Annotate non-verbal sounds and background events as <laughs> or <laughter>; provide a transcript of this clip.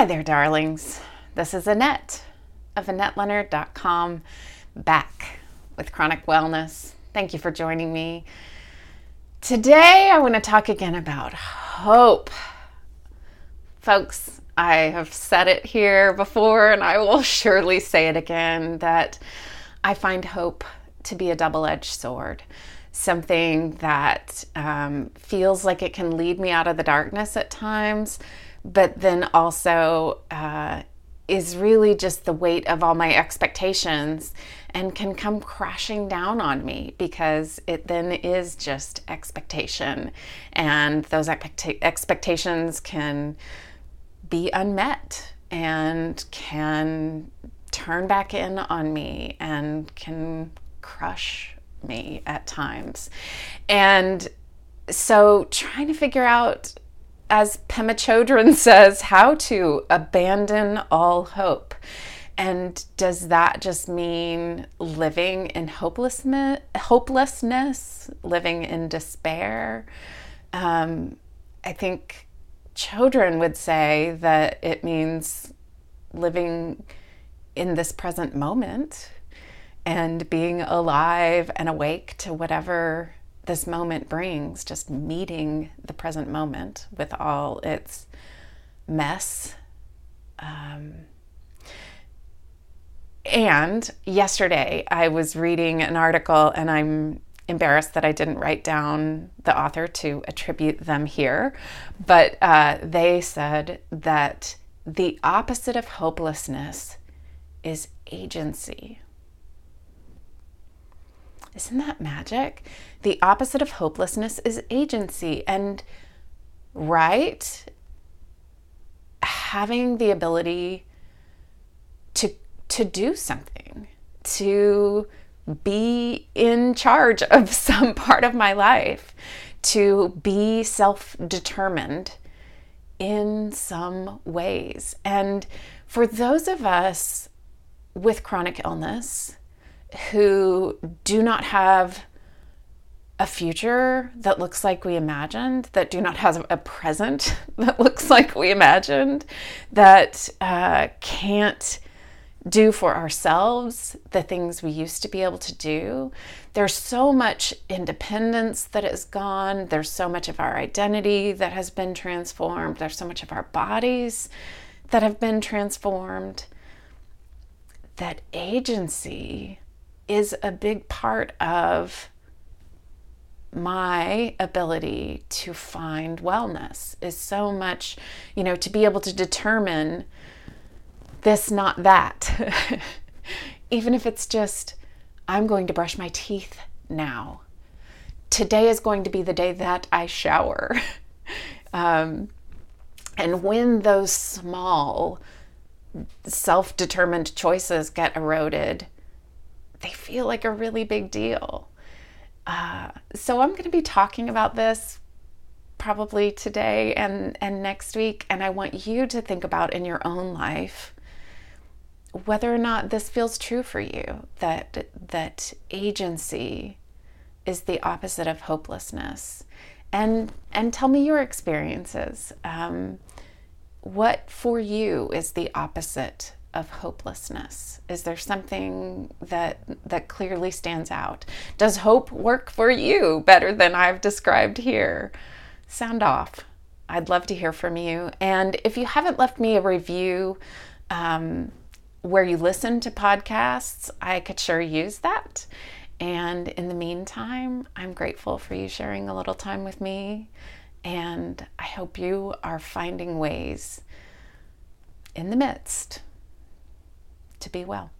Hi there, darlings. This is Annette of AnnetteLeonard.com back with Chronic Wellness. Thank you for joining me. Today, I want to talk again about hope. Folks, I have said it here before and I will <laughs> surely say it again that I find hope to be a double edged sword. Something that um, feels like it can lead me out of the darkness at times, but then also uh, is really just the weight of all my expectations and can come crashing down on me because it then is just expectation. And those expectations can be unmet and can turn back in on me and can crush me at times. And so trying to figure out as Pema Chodron <laughs> says, how to abandon all hope. And does that just mean living in hopelessness, hopelessness living in despair? Um, I think children would say that it means living in this present moment and being alive and awake to whatever this moment brings, just meeting the present moment with all its mess. Um, and yesterday I was reading an article, and I'm embarrassed that I didn't write down the author to attribute them here, but uh, they said that the opposite of hopelessness is agency. Isn't that magic? The opposite of hopelessness is agency. And right, having the ability to, to do something, to be in charge of <laughs> some part of my life, to be self determined in some ways. And for those of us with chronic illness, who do not have a future that looks like we imagined, that do not have a present <laughs> that looks like we imagined, that uh, can't do for ourselves the things we used to be able to do. There's so much independence that is gone. There's so much of our identity that has been transformed. There's so much of our bodies that have been transformed. That agency is a big part of my ability to find wellness is so much, you know, to be able to determine this, not that. <laughs> Even if it's just, I'm going to brush my teeth now. Today is going to be the day that I shower. <laughs> um, and when those small, self determined choices get eroded, they feel like a really big deal. Uh, so I'm going to be talking about this probably today and, and next week. And I want you to think about in your own life whether or not this feels true for you that that agency is the opposite of hopelessness and and tell me your experiences um, what for you is the opposite of hopelessness? Is there something that that clearly stands out? Does hope work for you better than I've described here? Sound off. I'd love to hear from you. And if you haven't left me a review um, where you listen to podcasts, I could sure use that. And in the meantime, I'm grateful for you sharing a little time with me. And I hope you are finding ways in the midst to be well.